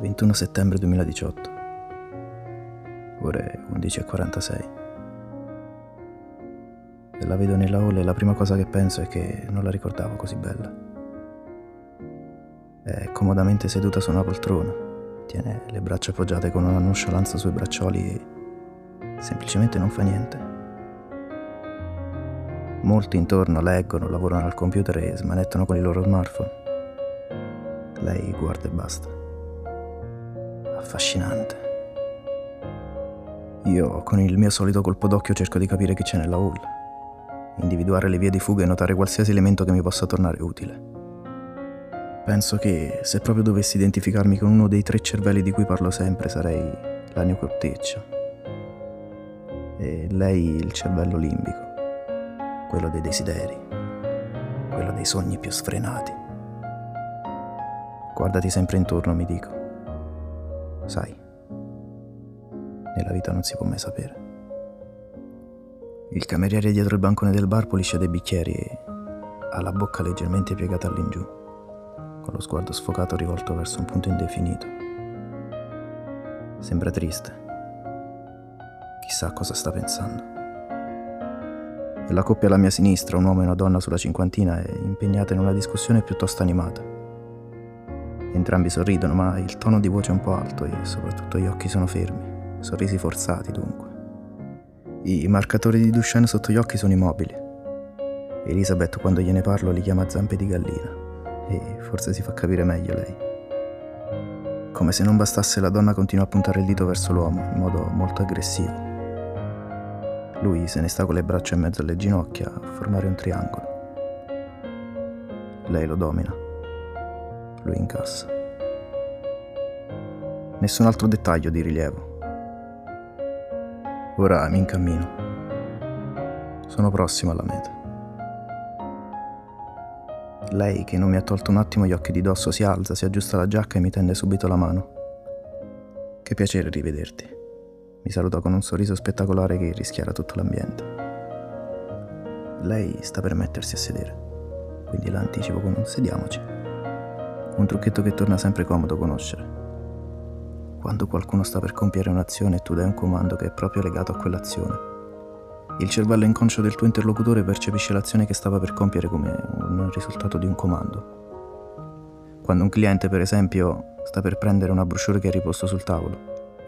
21 settembre 2018, ore 11.46. E la vedo nella hall la prima cosa che penso è che non la ricordavo così bella. È comodamente seduta su una poltrona, tiene le braccia appoggiate con una nonchalance sui braccioli e semplicemente non fa niente. Molti intorno leggono, lavorano al computer e smanettano con i loro smartphone. Lei guarda e basta affascinante. Io con il mio solito colpo d'occhio cerco di capire chi c'è nella hall, individuare le vie di fuga e notare qualsiasi elemento che mi possa tornare utile. Penso che se proprio dovessi identificarmi con uno dei tre cervelli di cui parlo sempre sarei la neocorteccia e lei il cervello limbico, quello dei desideri, quello dei sogni più sfrenati. Guardati sempre intorno, mi dico. Sai, nella vita non si può mai sapere. Il cameriere dietro il bancone del bar pulisce dei bicchieri e ha la bocca leggermente piegata all'ingiù, con lo sguardo sfocato rivolto verso un punto indefinito. Sembra triste. Chissà cosa sta pensando. E la coppia alla mia sinistra, un uomo e una donna sulla cinquantina, è impegnata in una discussione piuttosto animata. Entrambi sorridono, ma il tono di voce è un po' alto e soprattutto gli occhi sono fermi, sorrisi forzati dunque. I marcatori di Duchenne sotto gli occhi sono immobili. Elisabeth quando gliene parlo li chiama zampe di gallina e forse si fa capire meglio lei. Come se non bastasse la donna continua a puntare il dito verso l'uomo in modo molto aggressivo. Lui se ne sta con le braccia in mezzo alle ginocchia a formare un triangolo. Lei lo domina lui incassa. Nessun altro dettaglio di rilievo. Ora mi incammino. Sono prossimo alla meta. Lei, che non mi ha tolto un attimo gli occhi di dosso, si alza, si aggiusta la giacca e mi tende subito la mano. Che piacere rivederti. Mi saluta con un sorriso spettacolare che rischiara tutto l'ambiente. Lei sta per mettersi a sedere, quindi la anticipo con un sediamoci un trucchetto che torna sempre comodo conoscere. Quando qualcuno sta per compiere un'azione e tu dai un comando che è proprio legato a quell'azione, il cervello inconscio del tuo interlocutore percepisce l'azione che stava per compiere come un risultato di un comando. Quando un cliente, per esempio, sta per prendere una brochure che è riposto sul tavolo,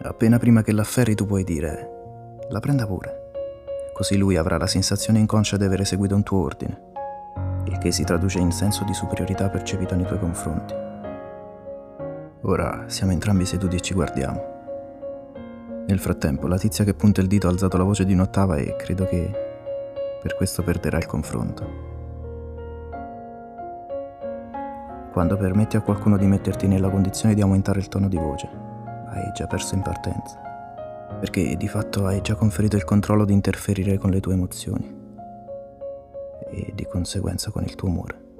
appena prima che l'afferri tu puoi dire la prenda pure. Così lui avrà la sensazione inconscia di aver eseguito un tuo ordine il che si traduce in senso di superiorità percepito nei tuoi confronti. Ora siamo entrambi seduti e ci guardiamo. Nel frattempo, la tizia che punta il dito ha alzato la voce di un'ottava e credo che per questo perderà il confronto. Quando permetti a qualcuno di metterti nella condizione di aumentare il tono di voce, hai già perso in partenza, perché di fatto hai già conferito il controllo di interferire con le tue emozioni e di conseguenza con il tuo umore.